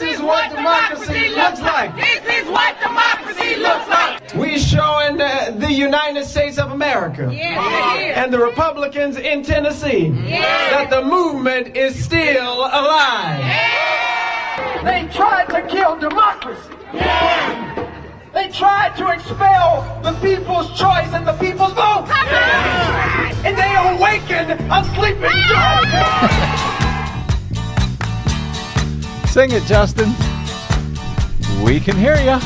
This is what democracy looks like. This is what democracy looks like. We showing uh, the United States of America Yeah. and the Republicans in Tennessee that the movement is still alive. They tried to kill democracy. They tried to expel the people's choice and the people's vote. And they awakened a sleeping giant. Sing it, Justin. We can hear you.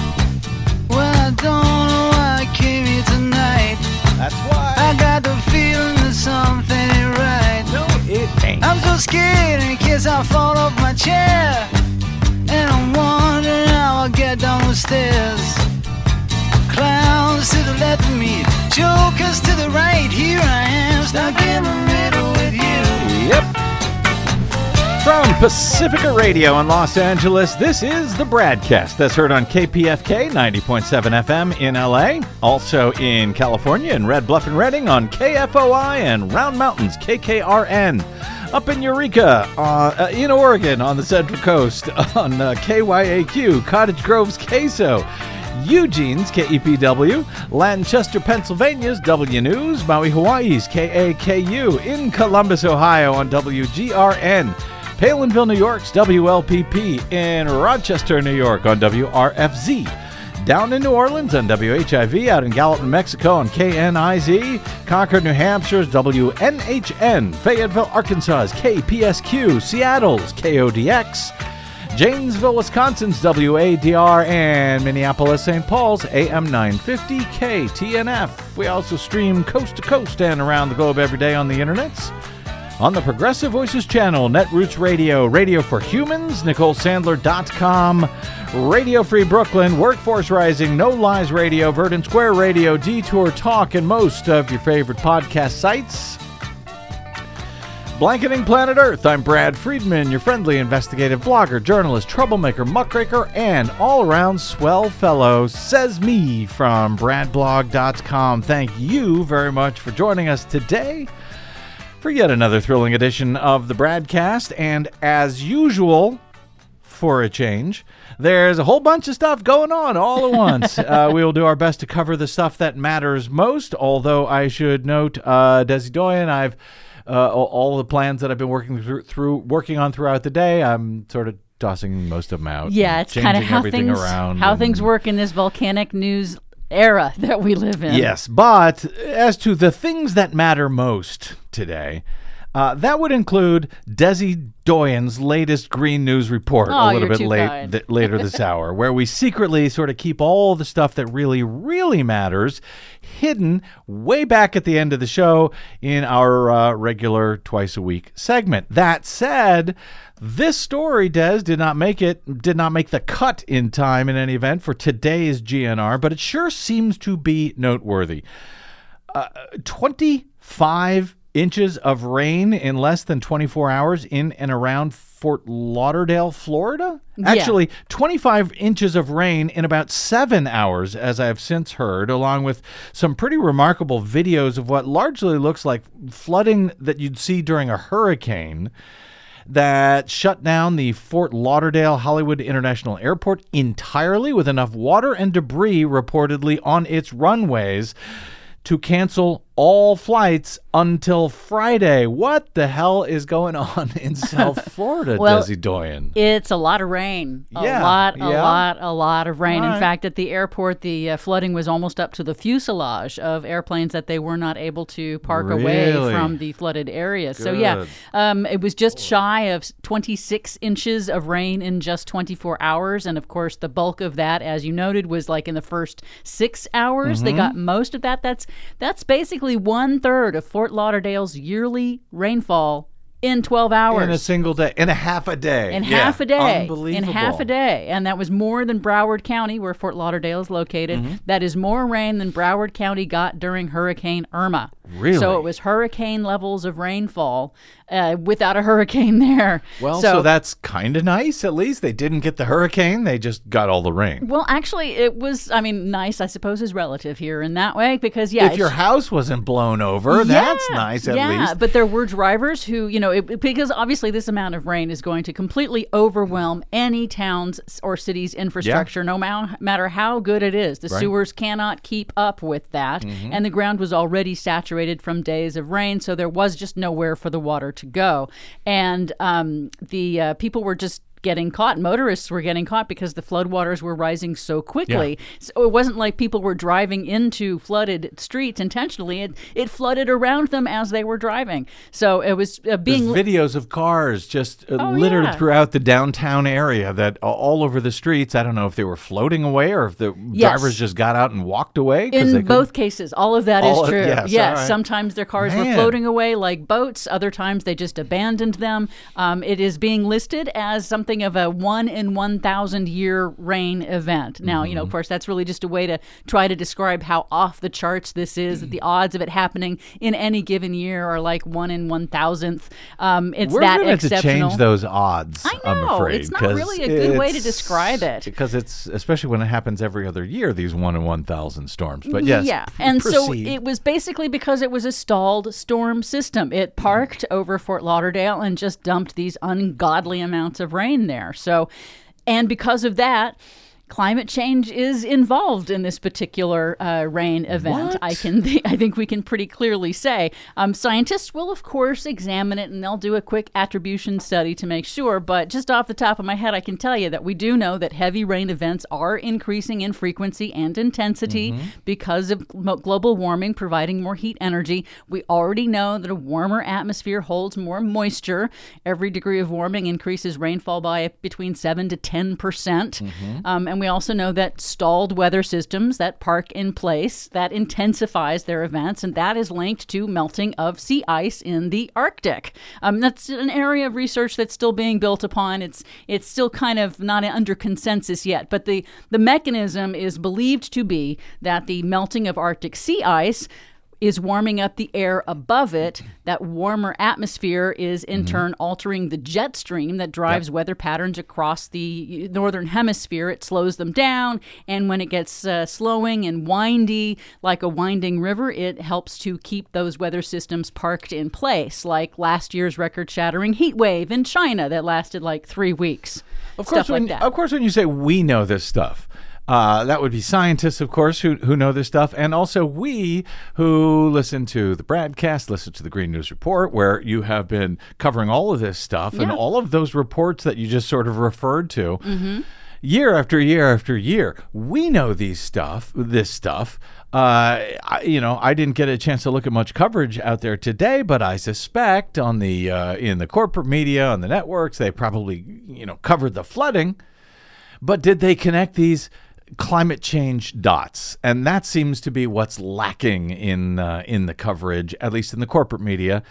Well, I don't know why I came here tonight. That's why. I got the feeling that something ain't right. No, it ain't. I'm so scared in case I fall off my chair. And I'm wondering how I'll get down the stairs. Clowns to the left of me, jokers to the right. Here I am, stuck in the middle with you. Yep. From Pacifica Radio in Los Angeles, this is the BradCast that's heard on KPFK 90.7 FM in LA, also in California in Red Bluff and Redding on KFOI and Round Mountains KKRN. Up in Eureka, uh, uh, in Oregon on the Central Coast on uh, KYAQ, Cottage Grove's Queso. Eugene's KEPW, Lancaster, Pennsylvania's W News, Maui, Hawaii's KAKU, in Columbus, Ohio on WGRN, Palenville, New York's WLPP, in Rochester, New York on WRFZ, down in New Orleans on WHIV, out in Gallup, New Mexico on KNIZ, Concord, New Hampshire's WNHN, Fayetteville, Arkansas's KPSQ, Seattle's KODX, Janesville, Wisconsin's WADR, and Minneapolis, St. Paul's AM 950 KTNF. We also stream coast to coast and around the globe every day on the internets. On the Progressive Voices channel, Netroots Radio, Radio for Humans, NicoleSandler.com, Radio Free Brooklyn, Workforce Rising, No Lies Radio, Verdant Square Radio, Detour Talk, and most of your favorite podcast sites. Blanketing Planet Earth, I'm Brad Friedman, your friendly investigative blogger, journalist, troublemaker, muckraker, and all around swell fellow, says me from bradblog.com. Thank you very much for joining us today for yet another thrilling edition of the BradCast. And as usual, for a change, there's a whole bunch of stuff going on all at once. uh, we will do our best to cover the stuff that matters most, although I should note, uh, Desi Doyen, I've uh, all- the plans that I've been working through, through working on throughout the day. I'm sort of tossing most of them out. Yeah, it's kind of how things around how things work in this volcanic news era that we live in. Yes, but as to the things that matter most today, uh, that would include Desi Doyen's latest Green News report Oh, a little bit late th- later this hour, where we secretly sort of keep all the stuff that really, really matters hidden way back at the end of the show in our uh, regular twice a week segment. That said, this story, Des, did not make it, did not make the cut in time in any event for today's GNR, but it sure seems to be noteworthy. Uh, 25 inches of rain in less than 24 hours in and around Fort Lauderdale, Florida? Yeah. Actually, 25 inches of rain in about seven hours, as I have since heard, along with some pretty remarkable videos of what largely looks like flooding that you'd see during a hurricane that shut down the Fort Lauderdale Hollywood International Airport entirely with enough water and debris reportedly on its runways to cancel all flights until Friday. What the hell is going on in South Florida, Well, Desi Doyen? It's a lot of rain. A Yeah, lot, a yeah. lot, a lot of rain. All In fact, at the airport, the uh, flooding was almost up to the fuselage of airplanes that they were not able to park away from the flooded area. So, yeah, um, it was just shy of 26 inches of rain in just 24 hours. And of course, the bulk of that, as you noted, was like in the first six hours. Mm-hmm. They got most of that. That's that's basically one third of Fort Lauderdale's yearly rainfall in 12 hours In a single day, in a half a day, in Yeah. half a day. Unbelievable. In half a day. And that was more than Broward County, where Fort Lauderdale is located. Mm-hmm. That is more rain than Broward County got during Hurricane Irma. Really? So it was hurricane levels of rainfall uh, without a hurricane there. Well, so, that's kind of nice. At least they didn't get the hurricane; they just got all the rain. Well, actually, it was. I mean, nice. I suppose is relative here in that way because yeah, if your house wasn't blown over, that's nice at yeah, least. but there were drivers who, you know, it, because obviously this amount of rain is going to completely overwhelm any town's or city's infrastructure, no ma- matter how good it is. The Right. Mm-hmm. sewers cannot keep up with that, and the ground was already saturated from days of rain, so there was just nowhere for the water to go, and um, the uh, people were just. Getting caught, motorists were getting caught because the floodwaters were rising so quickly. So it wasn't like people were driving into flooded streets intentionally. It it flooded around them as they were driving. So it was uh, being There's videos of cars just uh, Oh, littered yeah. throughout the downtown area that a- all over the streets. I don't know if they were floating away or if the Yes. drivers just got out and walked away. in both cases. All of that is All- true. yes, all right. sometimes their cars were floating away like boats. Other times they just abandoned them. Um, it is being listed as something of a one in one thousand year rain event. Now, you know, of Mm-hmm. course, that's really just a way to try to describe how off the charts this is. That the odds of it happening in any given year are like one in one thousandth. Um, it's We're that gonna have to change those odds. I know. afraid It's not really a good way to describe it. because it's especially when it happens every other year. These one in one thousand storms. But yes, Yeah. And so it was basically because it was a stalled storm system. It parked over Fort Lauderdale and just dumped these ungodly amounts of rain there. So, and because of that, climate change is involved in this particular uh, rain event. What? I can, I think we can pretty clearly say. Um, scientists will, of course, examine it and they'll do a quick attribution study to make sure. But just off the top of my head, I can tell you that we do know that heavy rain events are increasing in frequency and intensity because of global warming providing more heat energy. We already know that a warmer atmosphere holds more moisture. Every degree of warming increases rainfall by between 7 to 10 percent. Um, and we also know that stalled weather systems that park in place that intensifies their events, and that is linked to melting of sea ice in the Arctic. Um, that's an area of research that's still being built upon. It's it's still kind of not under consensus yet, but the the mechanism is believed to be that the melting of Arctic sea ice is warming up the air above it. That warmer atmosphere is in turn altering the jet stream that drives weather patterns across the northern hemisphere. It slows them down, and when it gets uh, slowing and windy, like a winding river, it helps to keep those weather systems parked in place, like last year's record shattering heat wave in China that lasted like three weeks. Of course, Stuff like that. of course, when you say we know this stuff, uh, that would be scientists, of course, who who know this stuff, and also we who listen to the BradCast, listen to the Green News Report, where you have been covering all of this stuff and all of those reports that you just sort of referred to. Mm-hmm. Year after year after year, we know these stuff, this stuff. Uh, I, you know, I didn't get a chance to look at much coverage out there today, but I suspect on the uh, in the corporate media, on the networks, they probably you know covered the flooding. But did they connect these climate change dots? And that seems to be what's lacking in uh, in the coverage, at least in the corporate media,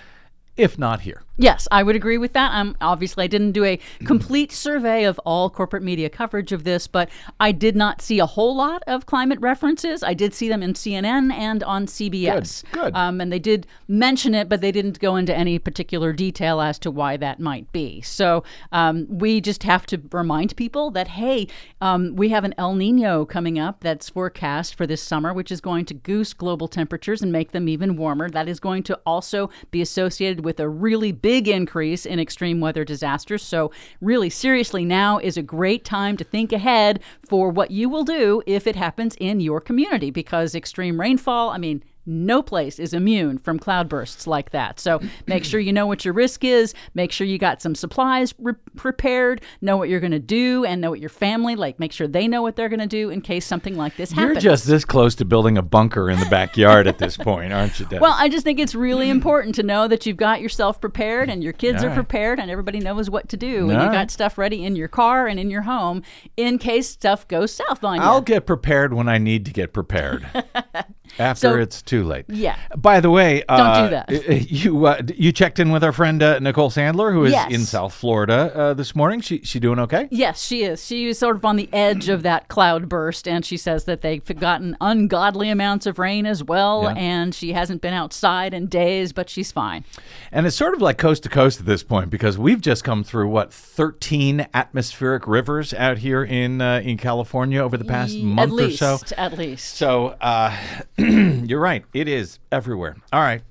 if not here. Yes, I would agree with that. Um, obviously, I didn't do a complete survey of all corporate media coverage of this, but I did not see a whole lot of climate references. I did see them in CNN and on CBS. Good, good. Um, and they did mention it, but they didn't go into any particular detail as to why that might be. So um, we just have to remind people that, hey, um, we have an El Nino coming up that's forecast for this summer, which is going to goose global temperatures and make them even warmer. That is going to also be associated with a really big increase in extreme weather disasters. So, really, seriously, now is a great time to think ahead for what you will do if it happens in your community because extreme rainfall, I mean, no place is immune from cloudbursts like that. So make sure you know what your risk is. Make sure you got some supplies re- prepared. Know what you're going to do, and know what your family like. Make sure they know what they're going to do in case something like this happens. You're just this close to building a bunker in the backyard at this point, aren't you, Des? Well, I just think it's really important to know that you've got yourself prepared and your kids All are right. prepared and everybody knows what to do. and you right. got stuff ready in your car and in your home in case stuff goes south on you. I'll get prepared when I need to get prepared. After So- it's too late. Yeah. By the way, uh, do that. You uh, you checked in with our friend uh, Nicole Sandler, who is Yes. in South Florida uh, this morning. She she doing okay? Yes, she is. She is sort of on the edge of that cloud burst, and she says that they've gotten ungodly amounts of rain as well, Yeah. and she hasn't been outside in days, but she's fine. And it's sort of like coast to coast at this point because we've just come through what 13 atmospheric rivers out here in uh, in California over the past month least, or so. At least. So uh, you're right. It is everywhere. All right,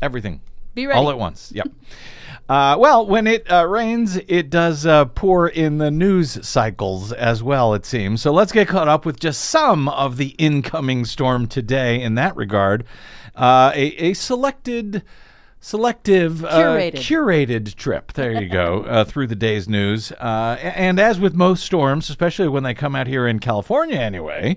everything. Be ready. All at once. Yep. Uh, well, when it uh, rains, it does uh, pour in the news cycles as well, it seems. So let's get caught up with just some of the incoming storm today in that regard. Uh, a, a selected, selective, uh, Curated. curated trip. There you go, uh, through the day's news. Uh, and as with most storms, especially when they come out here in California anyway,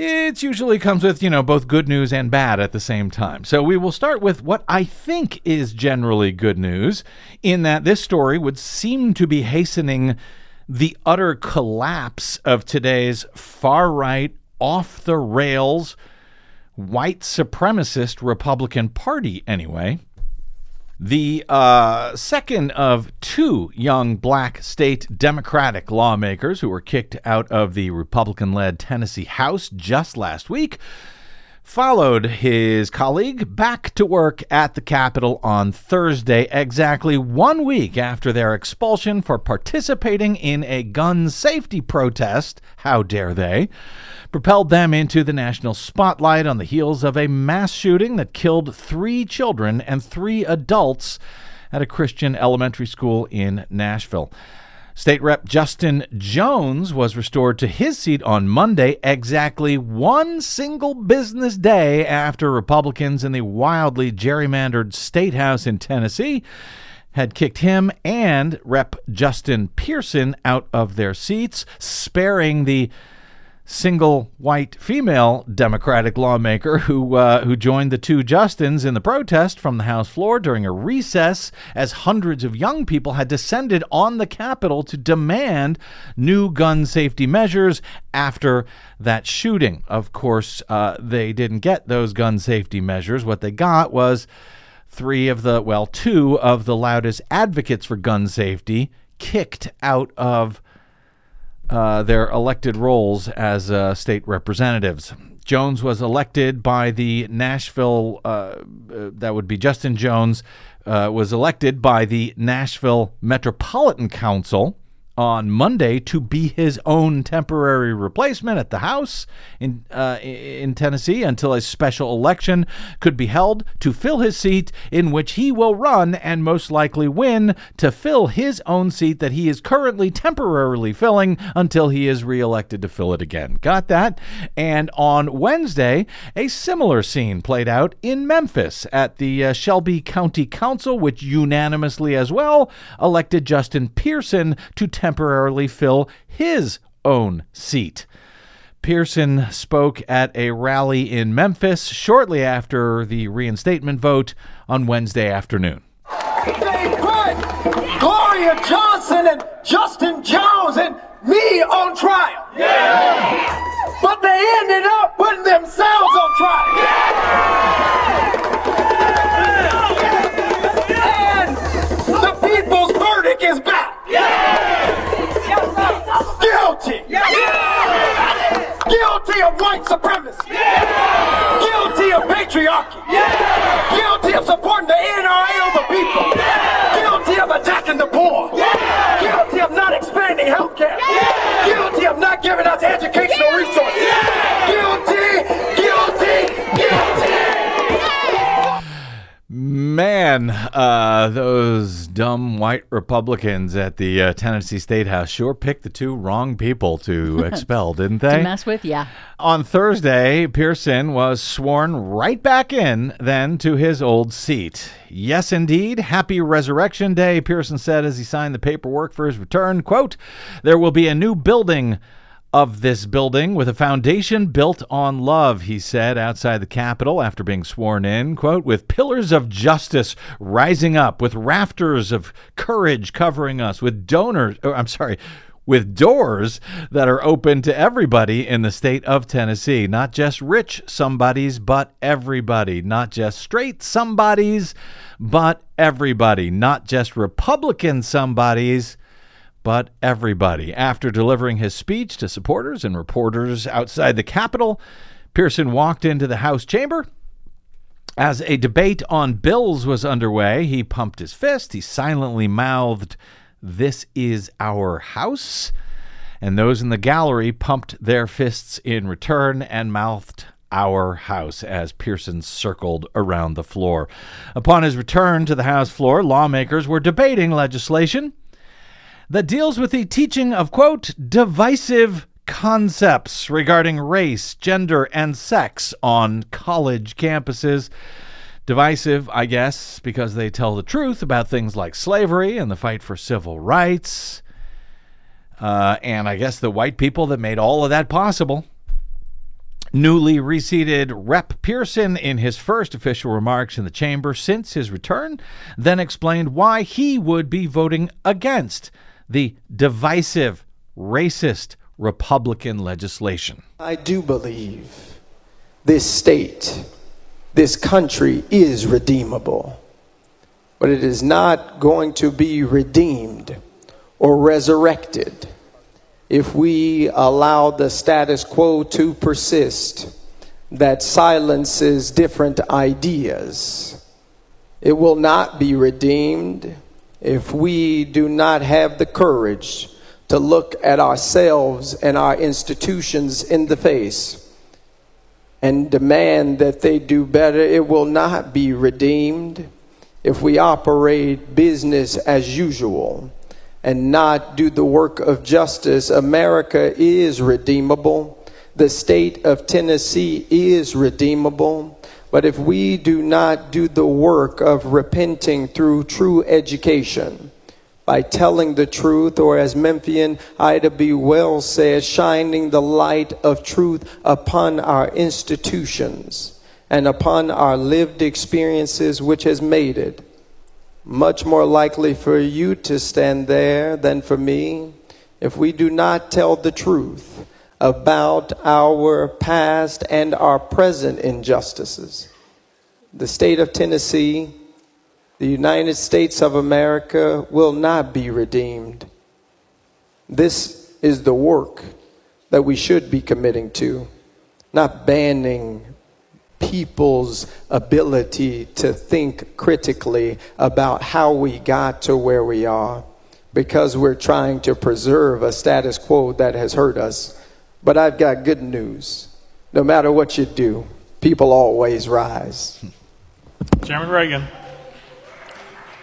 it usually comes with, you know, both good news and bad at the same time. So we will start with what I think is generally good news, in that this story would seem to be hastening the utter collapse of today's far right, off the rails, white supremacist Republican Party, anyway. The uh, second of two young black state Democratic lawmakers who were kicked out of the Republican led Tennessee House just last week followed his colleague back to work at the Capitol on Thursday, exactly one week after their expulsion for participating in a gun safety protest. How dare they? Propelled them into the national spotlight on the heels of a mass shooting that killed three children and three adults at a Christian elementary school in Nashville. State Rep Justin Jones was restored to his seat on Monday, exactly one single business day after Republicans in the wildly gerrymandered State House in Tennessee had kicked him and Rep Justin Pearson out of their seats, sparing the single white female Democratic lawmaker who uh, who joined the two Justins in the protest from the House floor during a recess as hundreds of young people had descended on the Capitol to demand new gun safety measures after that shooting. Of course, uh, they didn't get those gun safety measures. What they got was three of the well, two of the loudest advocates for gun safety kicked out of uh, their elected roles as uh, state representatives. Jones was elected by the Nashville, uh, uh, that would be Justin Jones, uh, was elected by the Nashville Metropolitan Council on Monday to be his own temporary replacement at the House in uh, in Tennessee until a special election could be held to fill his seat, in which he will run and most likely win to fill his own seat that he is currently temporarily filling until he is reelected to fill it again. Got that? And on Wednesday, a similar scene played out in Memphis at the uh, Shelby County Council, which unanimously as well elected Justin Pearson to temporarily fill his own seat. Pearson spoke at a rally in Memphis shortly after the reinstatement vote on Wednesday afternoon. They put Gloria Johnson and Justin Jones and me on trial. But they ended up putting themselves on trial. And Guilty. Guilty of white supremacy. Yeah. Guilty of patriarchy. Guilty of supporting the NRA over people. Guilty of attacking the poor. Guilty of not expanding health care. Guilty of not giving us educational resources. Guilty, Man, uh, those dumb white Republicans at the uh, Tennessee State House sure picked the two wrong people to expel, didn't they? To mess with, yeah. On Thursday, Pearson was sworn right back in then to his old seat. Yes, indeed. Happy Resurrection Day, Pearson said as he signed the paperwork for his return. Quote, there will be a new building of this building with a foundation built on love, he said outside the Capitol after being sworn in. Quote, with pillars of justice rising up, with rafters of courage covering us, with donors, or I'm sorry, with doors that are open to everybody in the state of Tennessee. Not just rich somebodies, but everybody. Not just straight somebodies, but everybody. Not just Republican somebodies, but everybody. After delivering his speech to supporters and reporters outside the Capitol, Pearson walked into the House chamber. As a debate on bills was underway, he pumped his fist. He silently mouthed, This is our house. And those in the gallery pumped their fists in return and mouthed, Our house, as Pearson circled around the floor. Upon his return to the House floor, lawmakers were debating legislation that deals with the teaching of, quote, divisive concepts regarding race, gender, and sex on college campuses. Divisive, I guess, because they tell the truth about things like slavery and the fight for civil rights. Uh, and I guess the white people that made all of that possible. Newly reseated Rep. Pearson, in his first official remarks in the chamber since his return, then explained why he would be voting against the divisive, racist Republican legislation. I do believe this state, this country is redeemable, but it is not going to be redeemed or resurrected if we allow the status quo to persist that silences different ideas. It will not be redeemed if we do not have the courage to look at ourselves and our institutions in the face and demand that they do better, it will not be redeemed if we operate business as usual and not do the work of justice. America is redeemable. The state of Tennessee is redeemable. But if we do not do the work of repenting through true education, by telling the truth, or as Memphian Ida B. Wells says, shining the light of truth upon our institutions and upon our lived experiences, which has made it much more likely for you to stand there than for me if we do not tell the truth about our past and our present injustices. The state of Tennessee the United States of America will not be redeemed. This is the work that we should be committing to, not banning people's ability to think critically about how we got to where we are because we're trying to preserve a status quo that has hurt us. But I've got good news. No matter what you do, people always rise. Chairman Ragan.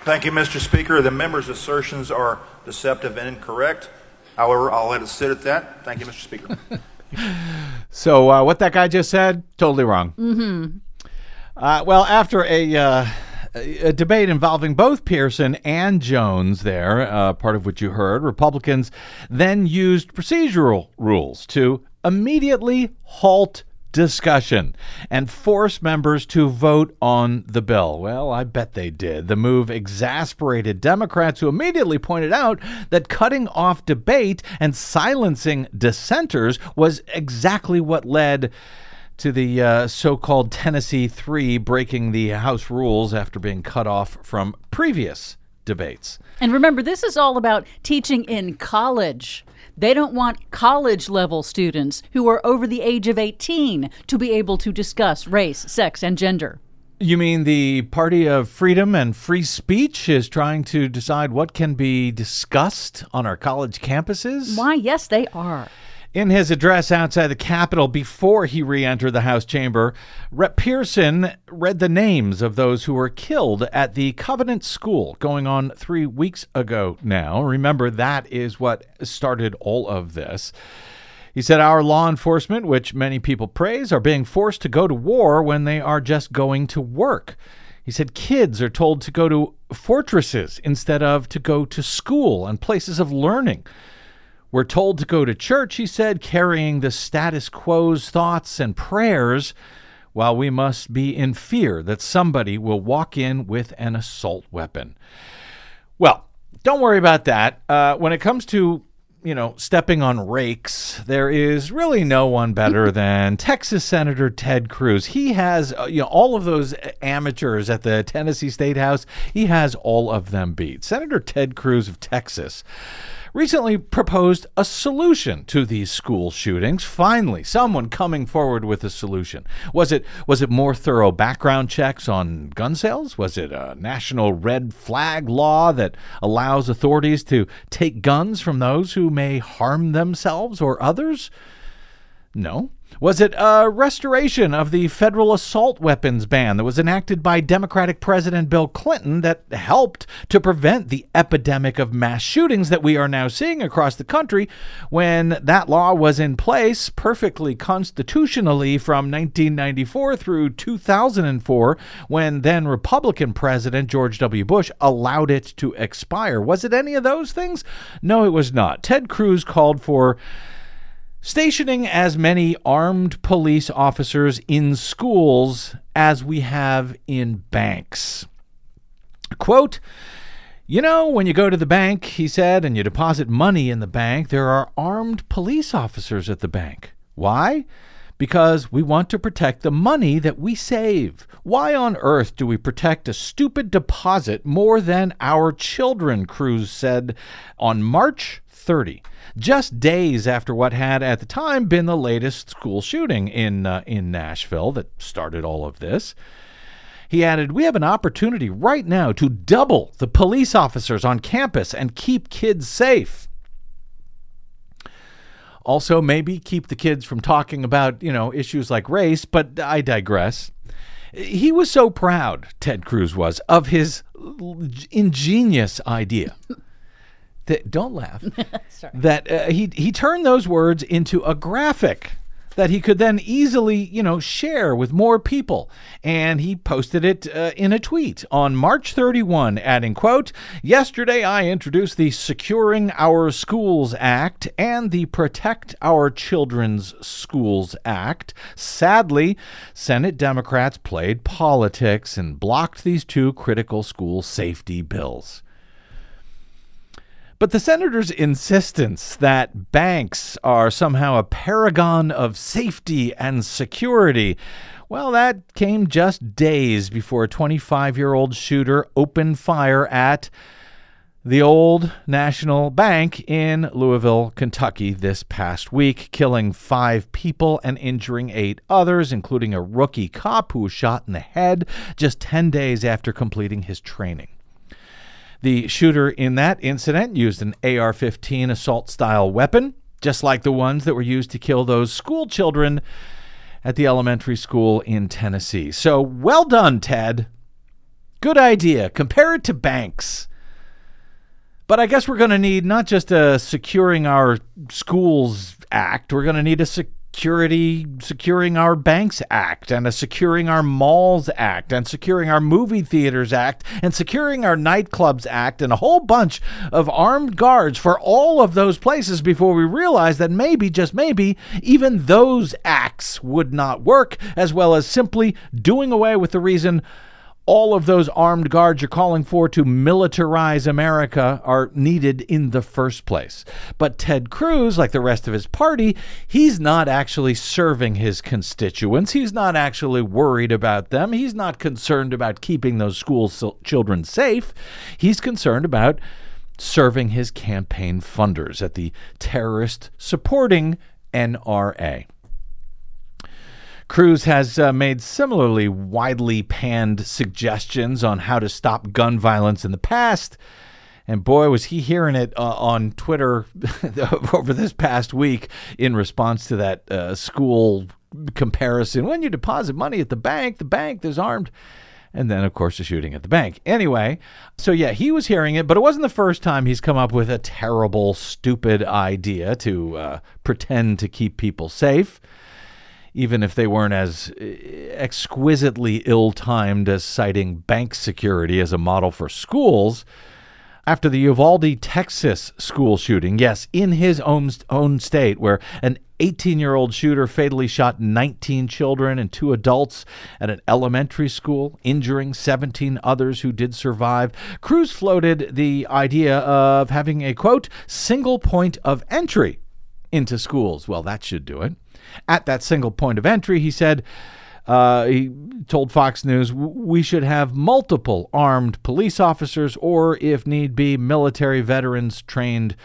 Thank you, Mr. Speaker. The member's assertions are deceptive and incorrect. However, I'll let it sit at that. Thank you, Mr. Speaker. so, uh, what that guy just said, totally wrong. Mm-hmm. Uh, well, after a, uh, a debate involving both Pearson and Jones, there, uh, part of which you heard, Republicans then used procedural rules to immediately halt discussion and force members to vote on the bill. Well, I bet they did. The move exasperated Democrats who immediately pointed out that cutting off debate and silencing dissenters was exactly what led to the uh, so called Tennessee Three breaking the House rules after being cut off from previous debates. And remember, this is all about teaching in college. They don't want college level students who are over the age of 18 to be able to discuss race, sex, and gender. You mean the Party of Freedom and Free Speech is trying to decide what can be discussed on our college campuses? Why, yes, they are. In his address outside the Capitol before he re entered the House chamber, Rep. Pearson read the names of those who were killed at the Covenant School going on three weeks ago now. Remember, that is what started all of this. He said, Our law enforcement, which many people praise, are being forced to go to war when they are just going to work. He said, Kids are told to go to fortresses instead of to go to school and places of learning. We're told to go to church, he said, carrying the status quo's thoughts and prayers, while we must be in fear that somebody will walk in with an assault weapon. Well, don't worry about that. Uh, when it comes to you know, stepping on rakes, there is really no one better than Texas Senator Ted Cruz. He has, uh, you know, all of those amateurs at the Tennessee State House, he has all of them beat. Senator Ted Cruz of Texas recently proposed a solution to these school shootings. Finally, someone coming forward with a solution. Was it was it more thorough background checks on gun sales? Was it a national red flag law that allows authorities to take guns from those who may harm themselves or others? No. Was it a restoration of the federal assault weapons ban that was enacted by Democratic President Bill Clinton that helped to prevent the epidemic of mass shootings that we are now seeing across the country when that law was in place perfectly constitutionally from 1994 through 2004 when then Republican President George W. Bush allowed it to expire? Was it any of those things? No, it was not. Ted Cruz called for stationing as many armed police officers in schools as we have in banks. Quote, you know, when you go to the bank, he said, and you deposit money in the bank, there are armed police officers at the bank. Why? Because we want to protect the money that we save. Why on earth do we protect a stupid deposit more than our children? Cruz said on March 30 just days after what had at the time been the latest school shooting in uh, in Nashville that started all of this. He added, "We have an opportunity right now to double the police officers on campus and keep kids safe." Also, maybe keep the kids from talking about, you know, issues like race, but I digress. He was so proud, Ted Cruz was, of his ingenious idea that don't laugh. that uh, he he turned those words into a graphic that he could then easily, you know, share with more people. And he posted it uh, in a tweet on March 31, adding, quote, Yesterday I introduced the Securing Our Schools Act and the Protect Our Children's Schools Act. Sadly, Senate Democrats played politics and blocked these two critical school safety bills. But the senator's insistence that banks are somehow a paragon of safety and security, well, that came just days before a 25 year old shooter opened fire at the Old National Bank in Louisville, Kentucky, this past week, killing five people and injuring eight others, including a rookie cop who was shot in the head just 10 days after completing his training. The shooter in that incident used an AR 15 assault style weapon, just like the ones that were used to kill those school children at the elementary school in Tennessee. So well done, Ted. Good idea. Compare it to banks. But I guess we're going to need not just a securing our schools act, we're going to need a security securing our banks act and a securing our malls act and securing our movie theaters act and securing our nightclubs act and a whole bunch of armed guards for all of those places before we realize that maybe just maybe even those acts would not work as well as simply doing away with the reason all of those armed guards you're calling for to militarize America are needed in the first place. But Ted Cruz, like the rest of his party, he's not actually serving his constituents. He's not actually worried about them. He's not concerned about keeping those school children safe. He's concerned about serving his campaign funders at the terrorist supporting NRA. Cruz has uh, made similarly widely panned suggestions on how to stop gun violence in the past. And boy, was he hearing it uh, on Twitter over this past week in response to that uh, school comparison. When you deposit money at the bank, the bank, there's armed. And then, of course, the shooting at the bank. Anyway, so yeah, he was hearing it, but it wasn't the first time he's come up with a terrible, stupid idea to uh, pretend to keep people safe even if they weren't as eh, exquisitely ill timed as citing bank security as a model for schools. after the Uvalde, Texas school shooting. Yes, in his own, own state, where an 18 year old shooter fatally shot 19 children and two adults at an elementary school, injuring 17 others who did survive. Cruz floated the idea of having a quote, single point of entry into schools. Well, that should do it. At that single point of entry, he said, uh, he told Fox News, we should have multiple armed police officers or, if need be, military veterans trained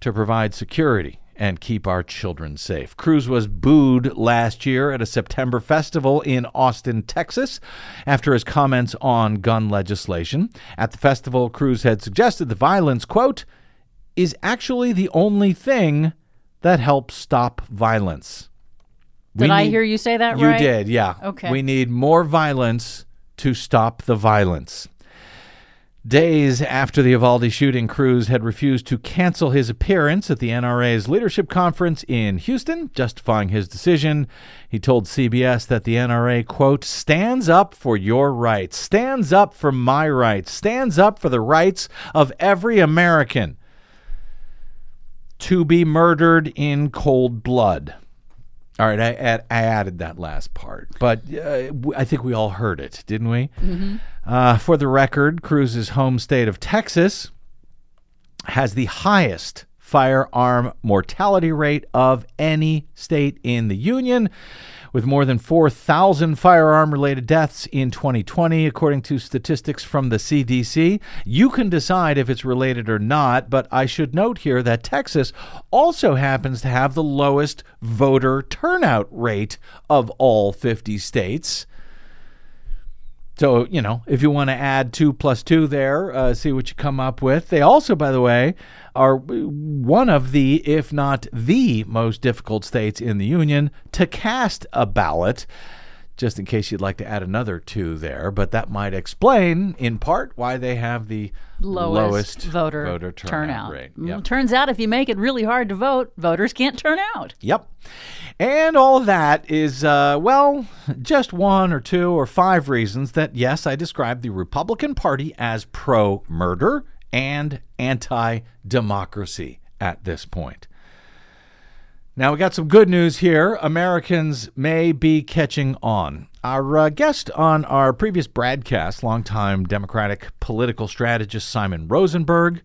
to provide security and keep our children safe. Cruz was booed last year at a September festival in Austin, Texas, after his comments on gun legislation. At the festival, Cruz had suggested the violence, quote, is actually the only thing that helps stop violence. Did We I need- hear you say that You right? did, yeah. Okay. We need more violence to stop the violence. Days after the Uvalde shooting, Cruz had refused to cancel his appearance at the NRA's leadership conference in Houston, justifying his decision. He told CBS that the NRA, quote, stands up for your rights, stands up for my rights, stands up for the rights of every American to be murdered in cold blood. All right, I, add, I added that last part, but uh, I think we all heard it, didn't we? Uh, for the record, Cruz's home state of Texas has the highest firearm mortality rate of any state in the union, with more than 4,000 firearm related deaths in 2020, according to statistics from the CDC. You can decide if it's related or not, but I should note here that Texas also happens to have the lowest voter turnout rate of all 50 states. So, you know, if you want to add two plus two there, uh, see what you come up with. They also, by the way, are one of the, if not the most difficult states in the union to cast a ballot, just in case you'd like to add another two there. But that might explain, in part, why they have the Lowest, voter, voter turnout, rate. Mm, Yep. Turns out if you make it really hard to vote, voters can't turn out. Yep. And all of that is, uh, well, just one or two or five reasons that, yes, I describe the Republican Party as pro murder and anti democracy at this point. Now, we got some good news here. Americans may be catching on. Our uh, guest on our previous broadcast, longtime Democratic political strategist Simon Rosenberg,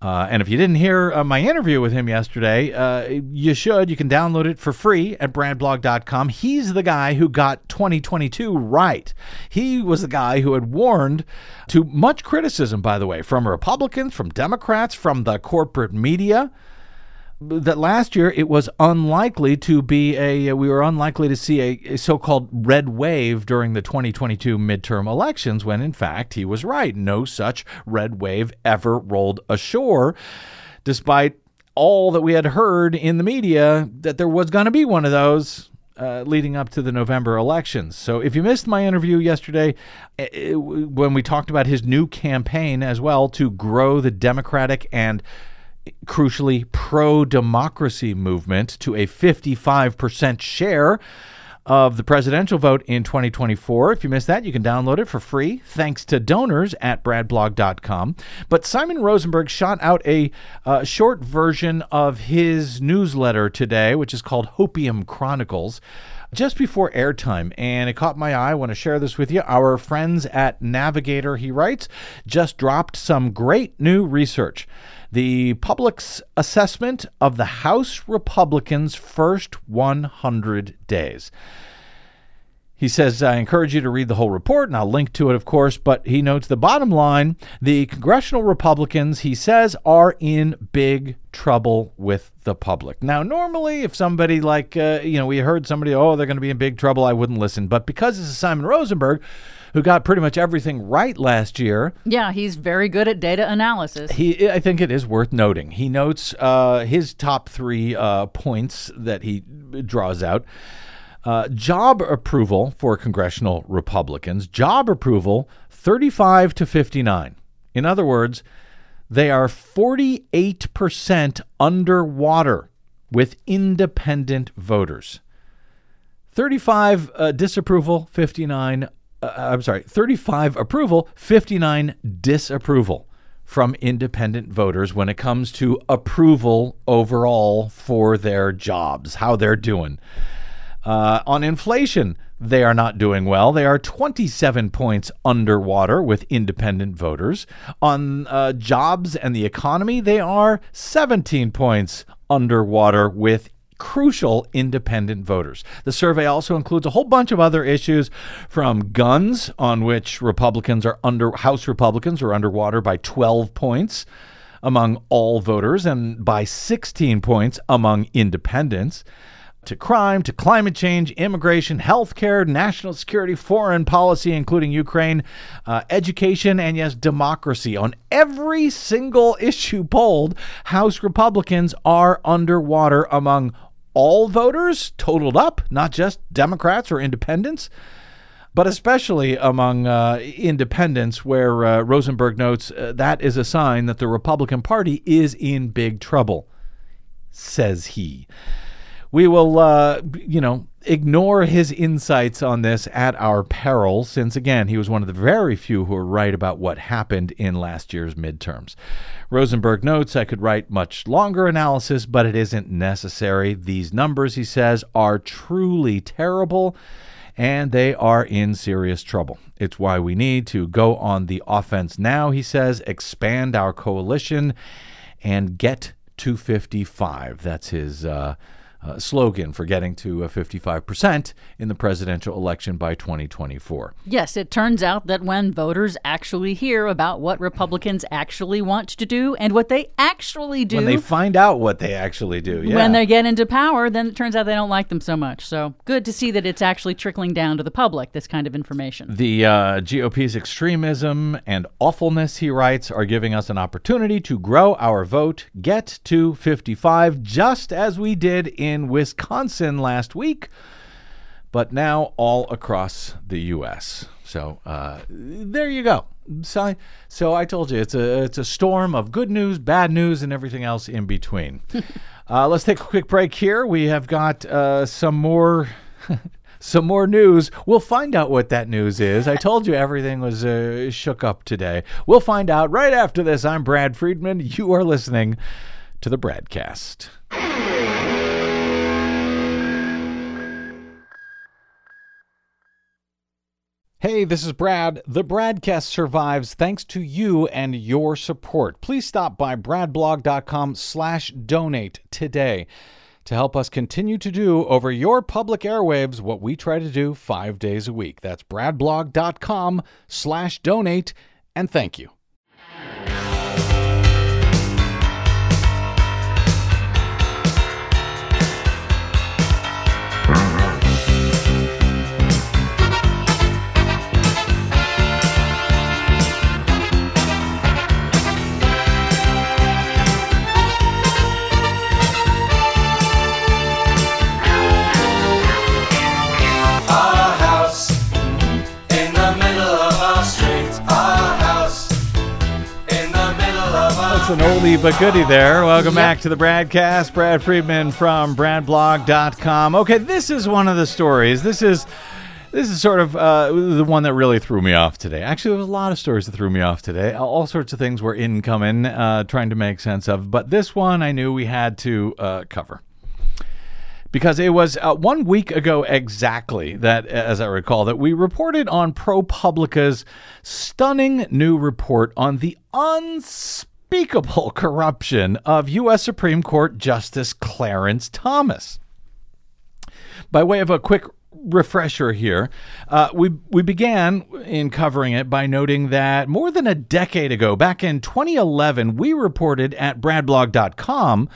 uh, and if you didn't hear uh, my interview with him yesterday, uh, you should. You can download it for free at bradblog.com. He's the guy who got 2022 right. He was the guy who had warned to much criticism, by the way, from Republicans, from Democrats, from the corporate media that last year it was unlikely to be a we were unlikely to see a, a so-called red wave during the 2022 midterm elections when in fact he was right no such red wave ever rolled ashore despite all that we had heard in the media that there was going to be one of those uh, leading up to the November elections. So if you missed my interview yesterday, eh, eh, when we talked about his new campaign as well to grow the Democratic and crucially pro democracy movement to a 55% share of the presidential vote in 2024. If you missed that, you can download it for free thanks to donors at bradblog.com. But Simon Rosenberg shot out a uh, short version of his newsletter today, which is called Hopium Chronicles. Just before airtime, and it caught my eye. I want to share this with you. Our friends at Navigator, he writes, just dropped some great new research the public's assessment of the House Republicans' first 100 days. He says, I encourage you to read the whole report, and I'll link to it, of course. But he notes the bottom line the congressional Republicans, he says, are in big trouble with the public. Now, normally, if somebody like, uh, you know, we heard somebody, oh, they're going to be in big trouble, I wouldn't listen. But because this is Simon Rosenberg, who got pretty much everything right last year, Yeah, he's very good at data analysis. he, I think it is worth noting. He notes uh, his top three uh, points that he draws out. Uh, job approval for congressional Republicans, job approval 35 to 59. In other words, they are 48% underwater with independent voters. 35 uh, disapproval, 59 uh, I'm sorry, 35 approval, 59 disapproval from independent voters when it comes to approval overall for their jobs, how they're doing. Uh, on inflation, they are not doing well. They are 27 points underwater with independent voters. On uh, jobs and the economy, they are 17 points underwater with crucial independent voters. The survey also includes a whole bunch of other issues from guns, on which Republicans are under, House Republicans are underwater by 12 points among all voters and by 16 points among independents to crime, to climate change, immigration, healthcare, national security, foreign policy, including Ukraine, uh, education, and yes, democracy. On every single issue polled, House Republicans are underwater among all voters, totaled up, not just Democrats or independents. But especially among uh, independents, where uh, Rosenberg notes uh, that is a sign that the Republican Party is in big trouble, says he we will, uh, you know, ignore his insights on this at our peril, since again, he was one of the very few who were right about what happened in last year's midterms. Rosenberg notes I could write much longer analysis, but it isn't necessary. These numbers, he says, are truly terrible and they are in serious trouble. It's why we need to go on the offense now, he says, expand our coalition and get to 55. That's his. Uh, uh, slogan for getting to a 55% in the presidential election by 2024. Yes, it turns out that when voters actually hear about what Republicans actually want to do and what they actually do, when they find out what they actually do, yeah. when they get into power, then it turns out they don't like them so much. So good to see that it's actually trickling down to the public, this kind of information. The uh, GOP's extremism and awfulness, he writes, are giving us an opportunity to grow our vote, get to 55, just as we did in in Wisconsin last week, but now all across the U.S. So uh, there you go. So, so I told you it's a it's a storm of good news, bad news, and everything else in between. uh, let's take a quick break here. We have got uh, some more. some more news. We'll find out what that news is. I told you everything was uh, shook up today. We'll find out right after this. I'm Brad Friedman. You are listening to the BradCast. Hey, this is Brad. The BradCast survives thanks to you and your support. Please stop by bradblog.com slash donate today to help us continue to do over your public airwaves what we try to do five days a week. That's bradblog.com slash donate, and thank you. That's an oldie but goodie there. Welcome yep. back to the BradCast. Brad Friedman from BradBlog.com. Okay, this is one of the stories. This is this is sort of uh, the one that really threw me off today. Actually, there was a lot of stories that threw me off today. All sorts of things were incoming, uh, trying to make sense of. But this one I knew we had to uh, cover because it was uh, one week ago exactly that, as I recall, that we reported on ProPublica's stunning new report on the unspeakable corruption of U.S. Supreme Court Justice Clarence Thomas. By way of a quick refresher here. Uh, we we began in covering it by noting that more than a decade ago, back in 2011, we reported at bradblog.com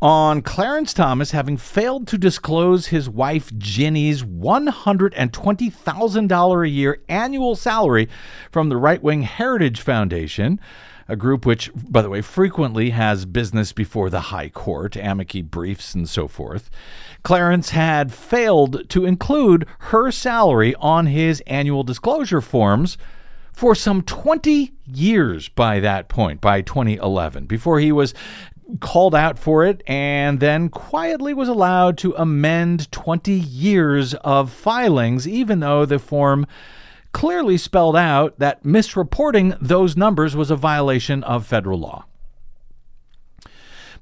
on Clarence Thomas having failed to disclose his wife Ginny's $120,000 a year annual salary from the right wing Heritage Foundation a group which, by the way, frequently has business before the High Court, amici briefs, and so forth. Clarence had failed to include her salary on his annual disclosure forms for some 20 years by that point, by 2011, before he was called out for it and then quietly was allowed to amend 20 years of filings, even though the form clearly spelled out that misreporting those numbers was a violation of federal law.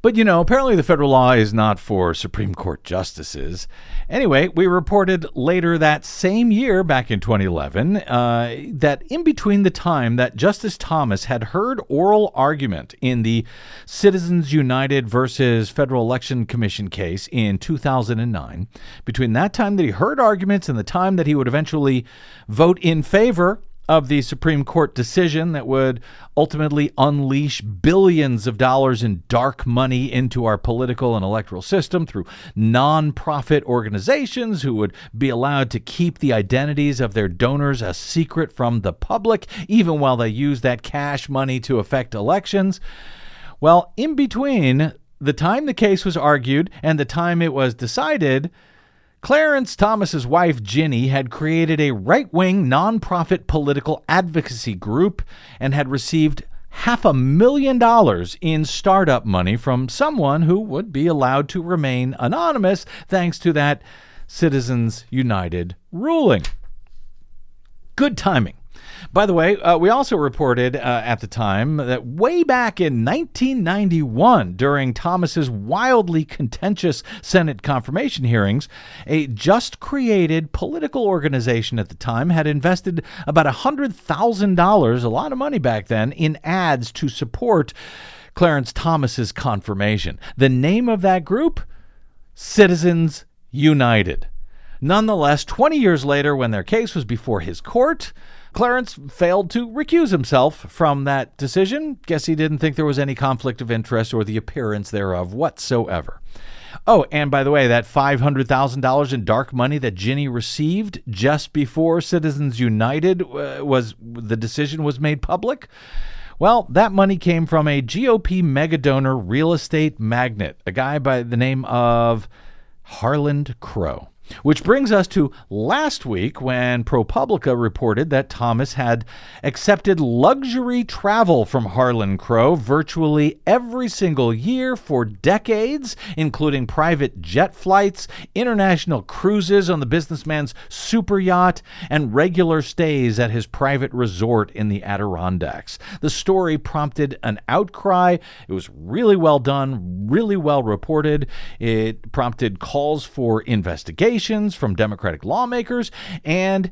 But you know, apparently the federal law is not for Supreme Court justices. Anyway, we reported later that same year, back in 2011, uh, that in between the time that Justice Thomas had heard oral argument in the Citizens United versus Federal Election Commission case in 2009, between that time that he heard arguments and the time that he would eventually vote in favor of the Supreme Court decision that would ultimately unleash billions of dollars in dark money into our political and electoral system through nonprofit organizations who would be allowed to keep the identities of their donors a secret from the public, even while they use that cash money to affect elections. Well, in between the time the case was argued and the time it was decided, Clarence Thomas's wife Ginny had created a right-wing nonprofit political advocacy group and had received half a million dollars in startup money from someone who would be allowed to remain anonymous thanks to that Citizens United ruling. Good timing. By the way, uh, we also reported uh, at the time that way back in 1991, during Thomas's wildly contentious Senate confirmation hearings, a just created political organization at the time had invested about $100,000, a lot of money back then, in ads to support Clarence Thomas's confirmation. The name of that group? Citizens United. Nonetheless, 20 years later, when their case was before his court, Clarence failed to recuse himself from that decision. Guess he didn't think there was any conflict of interest or the appearance thereof whatsoever. Oh, and by the way, that $500,000 in dark money that Ginny received just before Citizens United uh, was the decision was made public. Well, that money came from a GOP megadonor real estate magnate, a guy by the name of Harlan Crow. Which brings us to last week when ProPublica reported that Thomas had accepted luxury travel from Harlan Crow virtually every single year for decades, including private jet flights, international cruises on the businessman's super yacht, and regular stays at his private resort in the Adirondacks. The story prompted an outcry. It was really well done, really well reported. It prompted calls for investigation from Democratic lawmakers, and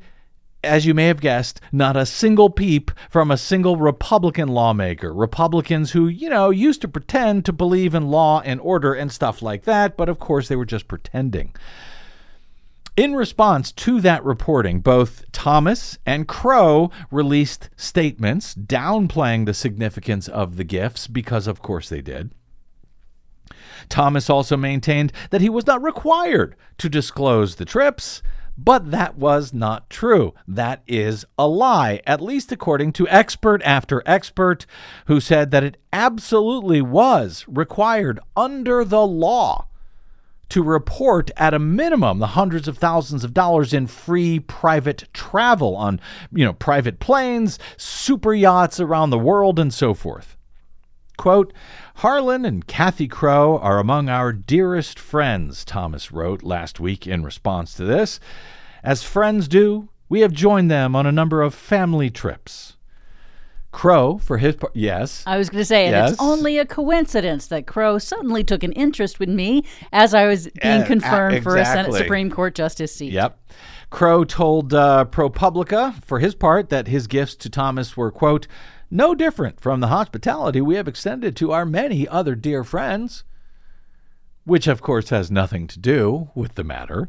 as you may have guessed, not a single peep from a single Republican lawmaker. Republicans who, you know, used to pretend to believe in law and order and stuff like that, but of course they were just pretending. In response to that reporting, both Thomas and Crow released statements downplaying the significance of the gifts, because of course they did. Thomas also maintained that he was not required to disclose the trips, but that was not true. That is a lie, at least according to expert after expert who said that it absolutely was required under the law to report at a minimum the hundreds of thousands of dollars in free private travel on, you know, private planes, super yachts around the world and so forth. Quote, Harlan and Kathy Crow are among our dearest friends, Thomas wrote last week in response to this. As friends do, we have joined them on a number of family trips. Crow, for his part, yes. I was going to say, and Yes. it's only a coincidence that Crow suddenly took an interest in me as I was being Uh, confirmed for a Senate. Supreme Court justice seat. Yep. Crow told uh, ProPublica, for his part, that his gifts to Thomas were, quote, no different from the hospitality we have extended to our many other dear friends, which of course has nothing to do with the matter.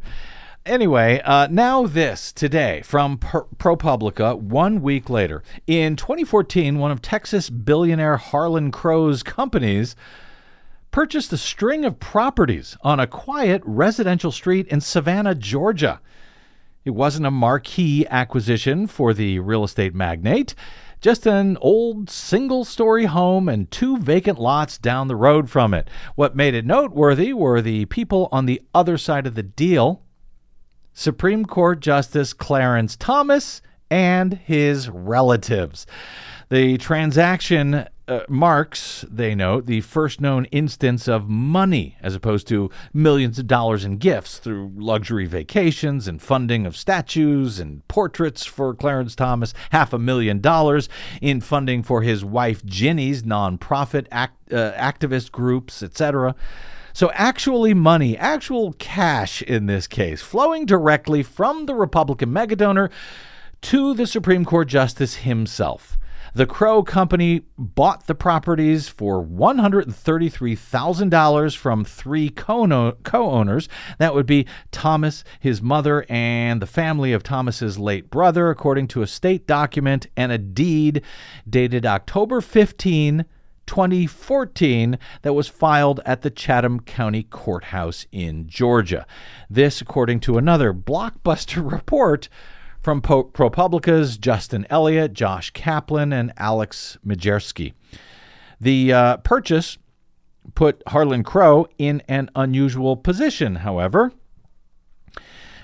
Anyway, uh, now this today from ProPublica, one week later. In 2014, one of Texas billionaire Harlan Crow's companies purchased a string of properties on a quiet residential street in Savannah, Georgia. It wasn't a marquee acquisition for the real estate magnate, just an old single story home and two vacant lots down the road from it. What made it noteworthy were the people on the other side of the deal Supreme Court Justice Clarence Thomas and his relatives. The transaction uh, marks, they note, the first known instance of money as opposed to millions of dollars in gifts through luxury vacations and funding of statues and portraits for Clarence Thomas, half a million dollars in funding for his wife Ginny's nonprofit act, uh, activist groups, etc. So, actually, money, actual cash in this case, flowing directly from the Republican megadonor to the Supreme Court Justice himself. The Crow Company bought the properties for $133,000 from three co owners. That would be Thomas, his mother, and the family of Thomas's late brother, according to a state document and a deed dated October 15, 2014 that was filed at the Chatham County Courthouse in Georgia. This, according to another blockbuster report from po- ProPublica's Justin Elliott, Josh Kaplan, and Alex Mierjeski. The uh, purchase put Harlan Crow in an unusual position, however,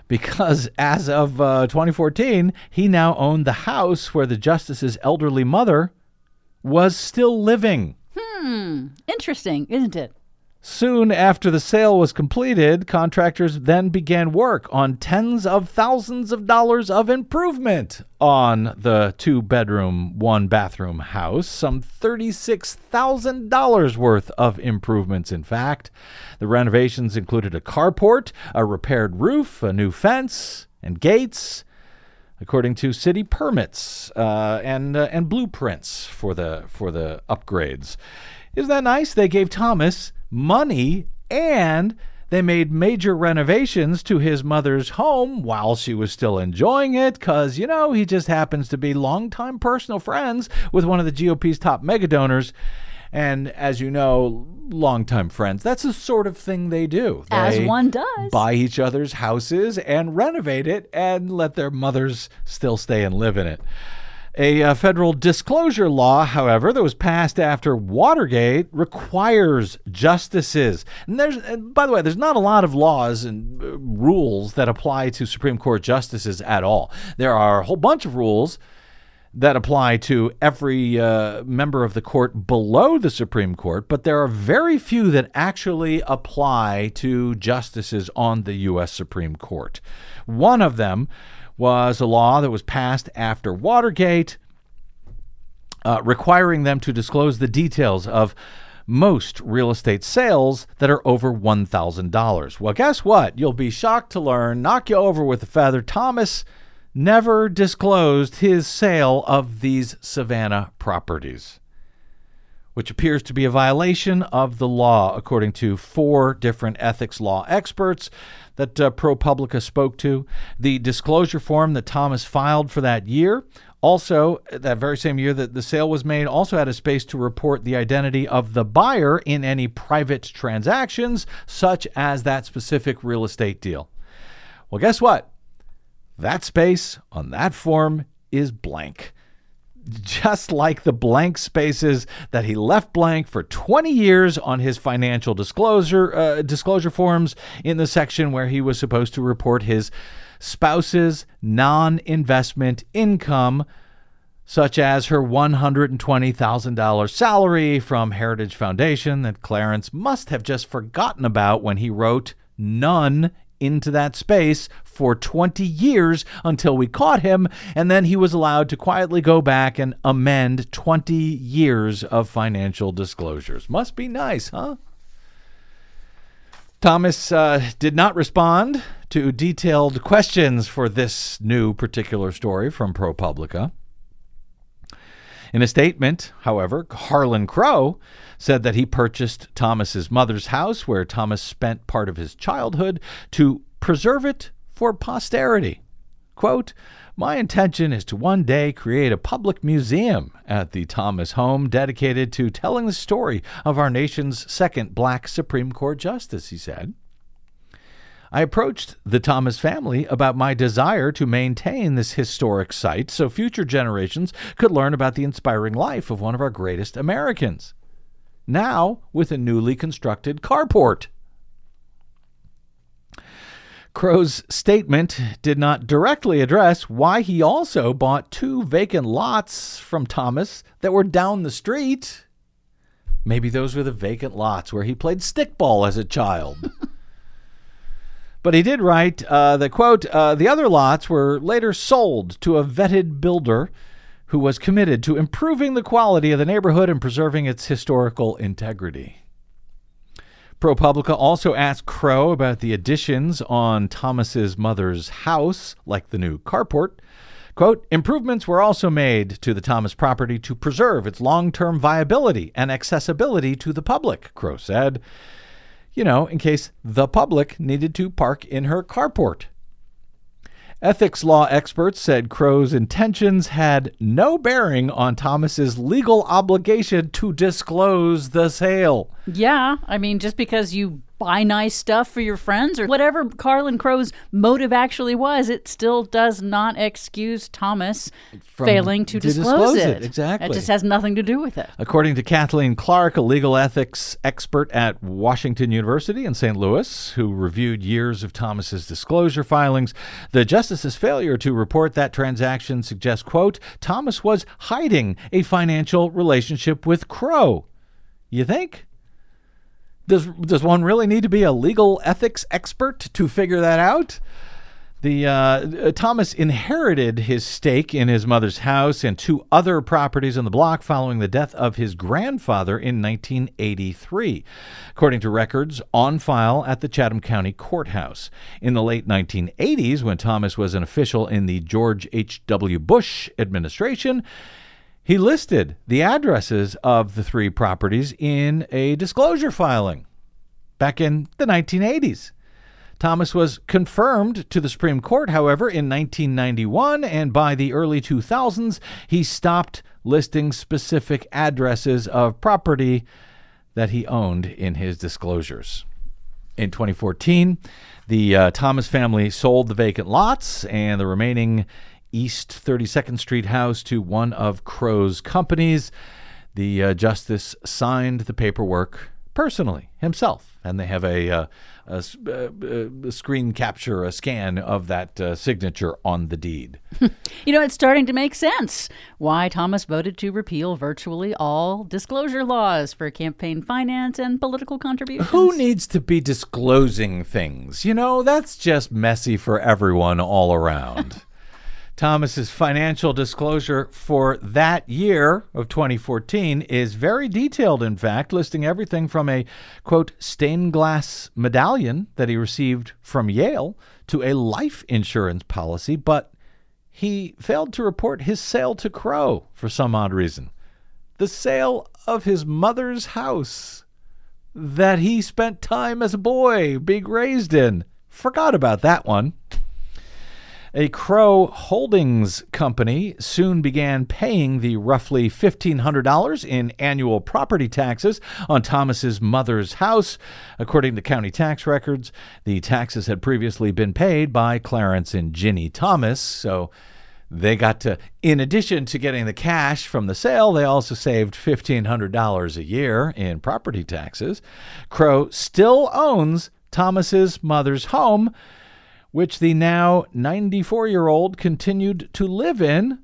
because as of uh, 2014, he now owned the house where the justice's elderly mother was still living. Hmm, interesting, isn't it? Soon after the sale was completed, contractors then began work on tens of thousands of dollars of improvement on the two bedroom, one bathroom house. Some $36,000 worth of improvements, in fact. The renovations included a carport, a repaired roof, a new fence, and gates. According to city permits uh, and uh, and blueprints for the for the upgrades, isn't that nice? They gave Thomas money and they made major renovations to his mother's home while she was still enjoying it because, you know, he just happens to be longtime personal friends with one of the GOP's top mega donors. And as you know, longtime friends, that's the sort of thing they do. They As one does. Buy each other's houses and renovate it and let their mothers still stay and live in it. A uh, federal disclosure law, however, that was passed after Watergate requires justices. And there's, and by the way, there's not a lot of laws and uh, rules that apply to Supreme Court justices at all. There are a whole bunch of rules that apply to every uh, member of the court below the Supreme Court, but there are very few that actually apply to justices on the U.S. Supreme Court. One of them was a law that was passed after Watergate, uh, requiring them to disclose the details of most real estate sales that are over $1,000. Well, guess what? You'll be shocked to learn, knock you over with a feather. Thomas never disclosed his sale of these Savannah properties, which appears to be a violation of the law, according to four different ethics law experts that uh, ProPublica spoke to. The disclosure form that Thomas filed for that year, also that very same year that the sale was made, also had a space to report the identity of the buyer in any private transactions, such as that specific real estate deal. Well, guess what? That space on that form is blank just like the blank spaces that he left blank for 20 years on his financial disclosure uh, disclosure forms in the section where he was supposed to report his spouse's non-investment income such as her $120,000 salary from Heritage Foundation that Clarence must have just forgotten about when he wrote none into that space for 20 years until we caught him, and then he was allowed to quietly go back and amend 20 years of financial disclosures. Must be nice, huh? Thomas uh, did not respond to detailed questions for this new particular story from ProPublica. In a statement, however, Harlan Crow said that he purchased Thomas's mother's house where Thomas spent part of his childhood to preserve it for posterity. Quote, my intention is to one day create a public museum at the Thomas home dedicated to telling the story of our nation's second black Supreme Court justice, he said. I approached the Thomas family about my desire to maintain this historic site so future generations could learn about the inspiring life of one of our greatest Americans. Now, with a newly constructed carport. Crow's statement did not directly address why he also bought two vacant lots from Thomas that were down the street Maybe those were the vacant lots where he played stickball as a child. but he did write uh, the quote uh, The other lots were later sold to a vetted builder who was committed to improving the quality of the neighborhood and preserving its historical integrity. ProPublica also asked Crow about the additions on Thomas's mother's house, like the new carport. Quote, improvements were also made to the Thomas property to preserve its long term viability and accessibility to the public, Crow said. You know, in case the public needed to park in her carport. Ethics law experts said Crow's intentions had no bearing on Thomas's legal obligation to disclose the sale. Yeah, I mean, just because you buy nice stuff for your friends or whatever Harlan Crow's motive actually was, it still does not excuse Thomas From- failing to, to disclose, disclose it. it, exactly. It just has nothing to do with it. According to Kathleen Clark, a legal ethics expert at Washington University in St. Louis, who reviewed years of Thomas's disclosure filings, the justice's failure to report that transaction suggests, quote, Thomas was hiding a financial relationship with Crow. You think? Does does one really need to be a legal ethics expert to figure that out? The uh, uh, Thomas inherited his stake in his mother's house and two other properties in the block following the death of his grandfather in 1983, according to records on file at the Chatham County Courthouse. In the late 1980s, when Thomas was an official in the George H.W. Bush administration, he listed the addresses of the three properties in a disclosure filing back in the 1980s. Thomas was confirmed to the Supreme Court, however, in 1991, and by the early 2000s, he stopped listing specific addresses of property that he owned in his disclosures. In 2014, the uh, Thomas family sold the vacant lots and the remaining East 32nd Street house to one of Crow's companies. The uh, justice signed the paperwork personally himself, and they have a, uh, a uh, uh, a screen capture, a scan of that uh, signature on the deed. You know, it's starting to make sense why Thomas voted to repeal virtually all disclosure laws for campaign finance and political contributions. Who needs to be disclosing things? You know, that's just messy for everyone all around. Thomas's financial disclosure for that year of 2014 is very detailed, in fact, listing everything from a quote stained glass medallion that he received from Yale to a life insurance policy, but he failed to report his sale to Crow for some odd reason. The sale of his mother's house that he spent time as a boy being raised in. Forgot about that one. A Crow Holdings company soon began paying the roughly $1,500 in annual property taxes on Thomas's mother's house. According to county tax records, the taxes had previously been paid by Clarence and Ginny Thomas, so they got to, in addition to getting the cash from the sale, they also saved $1,500 a year in property taxes. Crow still owns Thomas's mother's home, which the now 94 year old continued to live in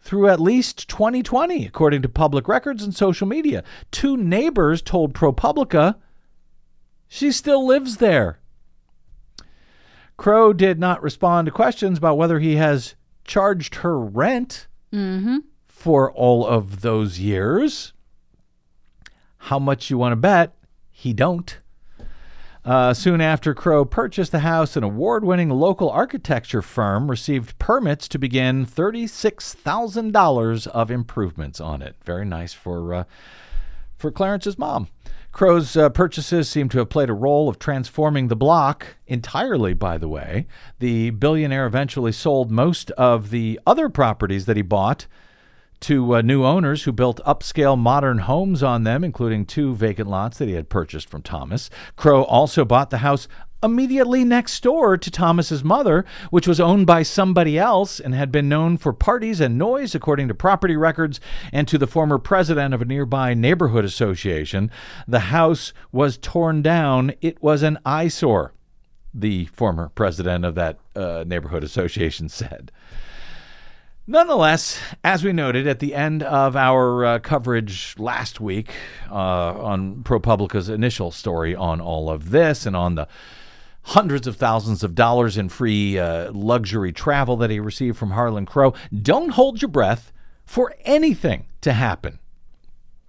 through at least 2020, according to public records and social media. Two neighbors told ProPublica she still lives there. Crow did not respond to questions about whether he has charged her rent mm-hmm. for all of those years. How much you want to bet? He don't. Uh, soon after Crow purchased the house, an award winning local architecture firm received permits to begin $36,000 of improvements on it. Very nice for, uh, for Clarence's mom. Crow's uh, purchases seem to have played a role of transforming the block entirely, by the way. The billionaire eventually sold most of the other properties that he bought to uh, new owners who built upscale modern homes on them, including two vacant lots that he had purchased from Thomas. Crow also bought the house immediately next door to Thomas's mother, which was owned by somebody else and had been known for parties and noise, according to property records and to the former president of a nearby neighborhood association. The house was torn down. It was an eyesore, the former president of that uh, neighborhood association said. Nonetheless, as we noted at the end of our uh, coverage last week uh, on ProPublica's initial story on all of this and on the hundreds of thousands of dollars in free uh, luxury travel that he received from Harlan Crow, don't hold your breath for anything to happen.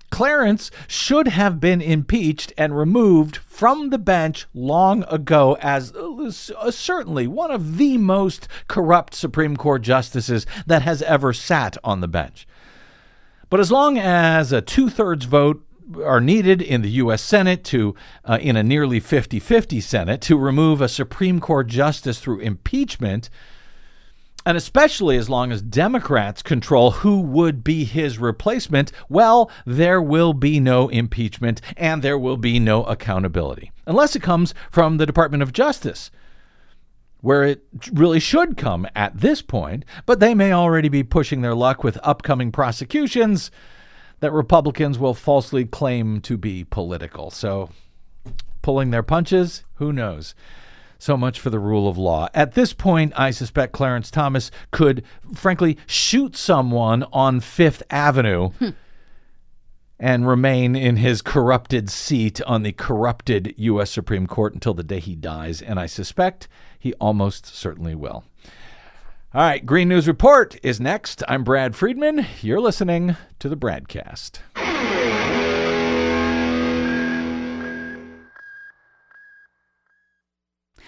Clarence should have been impeached and removed from the bench long ago as uh, certainly one of the most corrupt Supreme Court justices that has ever sat on the bench. But as long as a two thirds vote are needed in the U.S. Senate to, uh, in a nearly 50 50 Senate, to remove a Supreme Court justice through impeachment, and especially as long as Democrats control who would be his replacement, well, there will be no impeachment and there will be no accountability. Unless it comes from the Department of Justice, where it really should come at this point, but they may already be pushing their luck with upcoming prosecutions that Republicans will falsely claim to be political. So, pulling their punches, who knows? So much for the rule of law. At this point, I suspect Clarence Thomas could, frankly, shoot someone on Fifth Avenue hmm. and remain in his corrupted seat on the corrupted U.S. Supreme Court until the day he dies. And I suspect he almost certainly will. All right, Green News Report is next. I'm Brad Friedman. You're listening to the BradCast.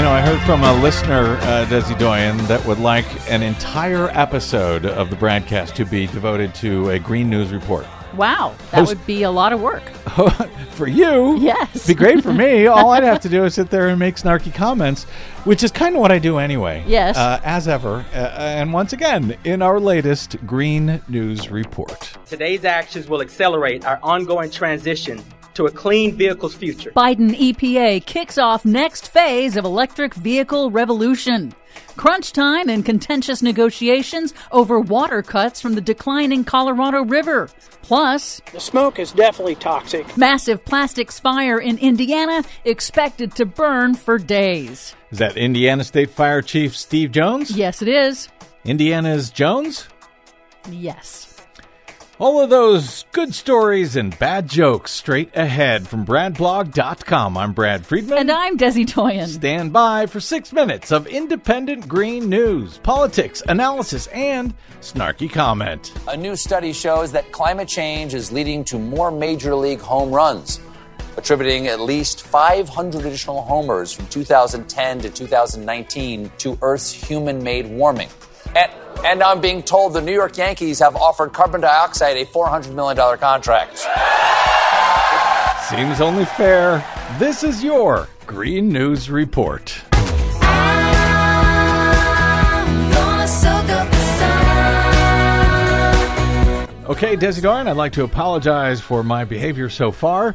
You know, I heard from a listener, uh, Desi Doyen, that would like an entire episode of the BradCast to be devoted to a Green News report. Wow, that Host- would be a lot of work. for you, yes. be great for me. All I'd have to do is sit there and make snarky comments, which is kind of what I do anyway. Yes. Uh, as ever. Uh, and once again, in our latest Green News report. Today's actions will accelerate our ongoing transition to a clean vehicles future. Biden EPA kicks off next phase of electric vehicle revolution. Crunch time and contentious negotiations over water cuts from the declining Colorado River. Plus, the smoke is definitely toxic. Massive plastics fire in Indiana expected to burn for days. Is that Indiana State Fire Chief Steve Jones? Yes, it is. Indiana's Jones? Yes. All of those good stories and bad jokes straight ahead from BradBlog.com. I'm Brad Friedman. And I'm Desi Doyen. Stand by for six minutes of independent green news, politics, analysis, and snarky comment. A new study shows that climate change is leading to more major league home runs, attributing at least 500 additional homers from 2010 to 2019 to Earth's human made warming. And, and I'm being told the New York Yankees have offered carbon dioxide a $400 million contract. Seems only fair. This is your Green News Report. Okay, Desi Doyen, I'd like to apologize for my behavior so far.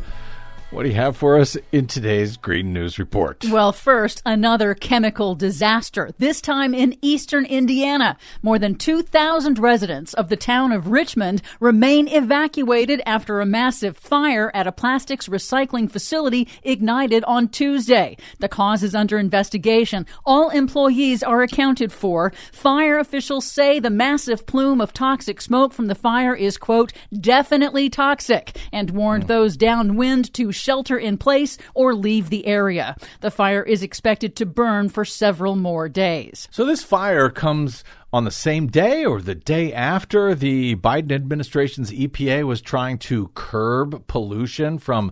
What do you have for us in today's Green News Report? Well, first, another chemical disaster, this time in eastern Indiana. More than 2,000 residents of the town of Richmond remain evacuated after a massive fire at a plastics recycling facility ignited on Tuesday. The cause is under investigation. All employees are accounted for. Fire officials say the massive plume of toxic smoke from the fire is, quote, definitely toxic, and warned mm. those downwind to shelter in place or leave the area. The fire is expected to burn for several more days. So this fire comes on the same day or the day after the Biden administration's EPA was trying to curb pollution from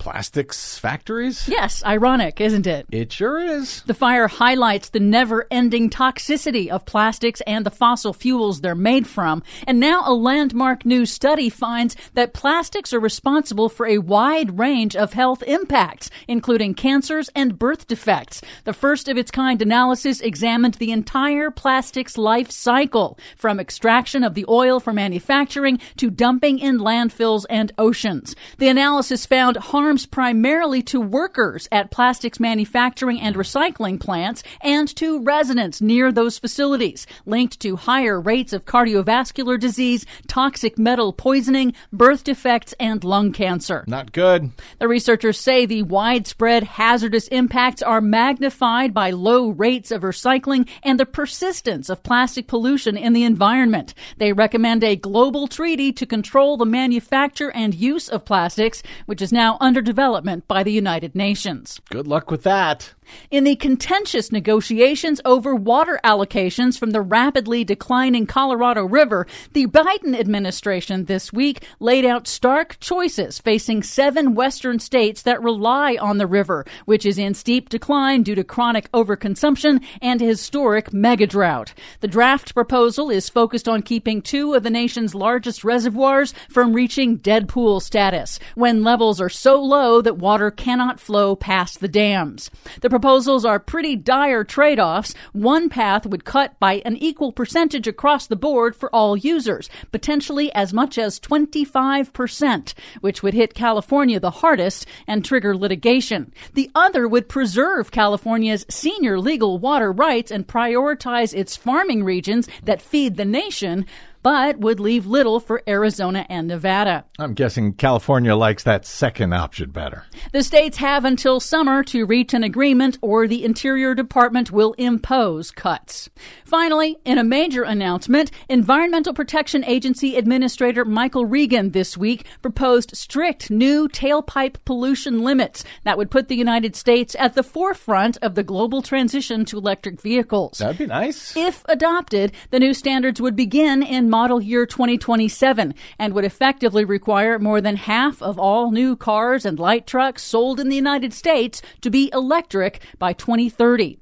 plastics factories? Yes, ironic, isn't it? It sure is. The fire highlights the never ending toxicity of plastics and the fossil fuels they're made from. And now a landmark new study finds that plastics are responsible for a wide range of health impacts, including cancers and birth defects. The first of its kind analysis examined the entire plastics life cycle, from extraction of the oil for manufacturing to dumping in landfills and oceans. The analysis found harm harms primarily to workers at plastics manufacturing and recycling plants and to residents near those facilities, linked to higher rates of cardiovascular disease, toxic metal poisoning, birth defects, and lung cancer. Not good. The researchers say the widespread hazardous impacts are magnified by low rates of recycling and the persistence of plastic pollution in the environment. They recommend a global treaty to control the manufacture and use of plastics, which is now under development by the United Nations. Good luck with that. In the contentious negotiations over water allocations from the rapidly declining Colorado River, the Biden administration this week laid out stark choices facing seven western states that rely on the river, which is in steep decline due to chronic overconsumption and historic megadrought. The draft proposal is focused on keeping two of the nation's largest reservoirs from reaching dead pool status when levels are so low that water cannot flow past the dams. The proposals are pretty dire trade offs. One path would cut by an equal percentage across the board for all users, potentially as much as 25%, which would hit California the hardest and trigger litigation. The other would preserve California's senior legal water rights and prioritize its farming regions that feed the nation but would leave little for Arizona and Nevada. I'm guessing California likes that second option better. The states have until summer to reach an agreement, or the Interior Department will impose cuts. Finally, in a major announcement, Environmental Protection Agency Administrator Michael Regan this week proposed strict new tailpipe pollution limits that would put the United States at the forefront of the global transition to electric vehicles. That'd be nice. If adopted, the new standards would begin in model year 2027 and would effectively require more than half of all new cars and light trucks sold in the United States to be electric by 2030.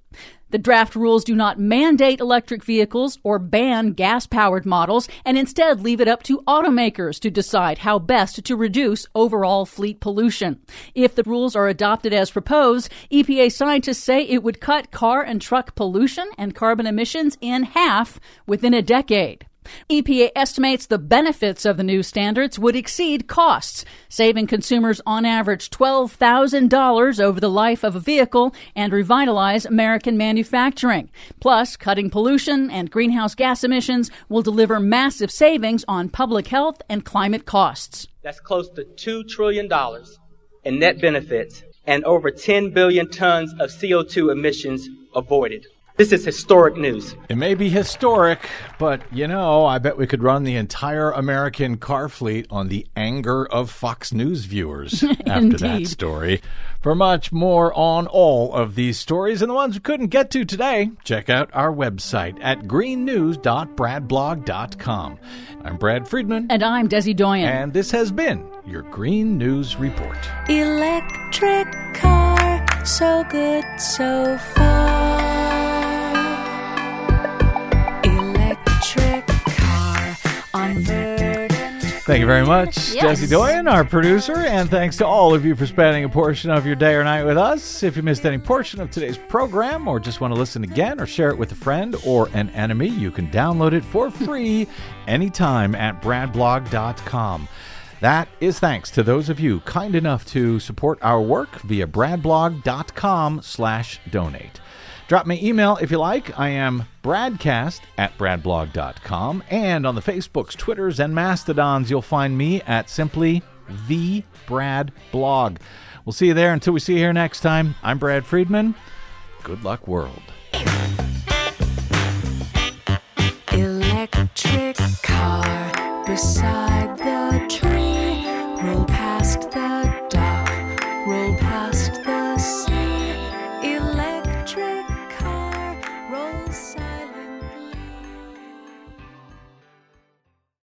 The draft rules do not mandate electric vehicles or ban gas powered models and instead leave it up to automakers to decide how best to reduce overall fleet pollution. If the rules are adopted as proposed, EPA scientists say it would cut car and truck pollution and carbon emissions in half within a decade. EPA estimates the benefits of the new standards would exceed costs, saving consumers on average $12,000 over the life of a vehicle and revitalize American manufacturing. Plus, cutting pollution and greenhouse gas emissions will deliver massive savings on public health and climate costs. That's close to $2 trillion in net benefits and over 10 billion tons of CO2 emissions avoided. This is historic news. It may be historic, but you know, I bet we could run the entire American car fleet on the anger of Fox News viewers after that story. For much more on all of these stories and the ones we couldn't get to today, check out our website at greennews.bradblog.com. I'm Brad Friedman. And I'm Desi Doyen. And this has been your Green News Report. Electric car, so good so far. Thank you very much, yes. Desi Doyen, our producer, and thanks to all of you for spending a portion of your day or night with us. If you missed any portion of today's program or just want to listen again or share it with a friend or an enemy, you can download it for free anytime at bradblog.com. That is thanks to those of you kind enough to support our work via bradblog.com slash donate. Drop me email if you like. I am bradcast at bradblog.com. And on the Facebooks, Twitters, and Mastodons, you'll find me at simply the Brad Blog. We'll see you there until we see you here next time. I'm Brad Friedman. Good luck, world. Electric car beside the tree. Roll past the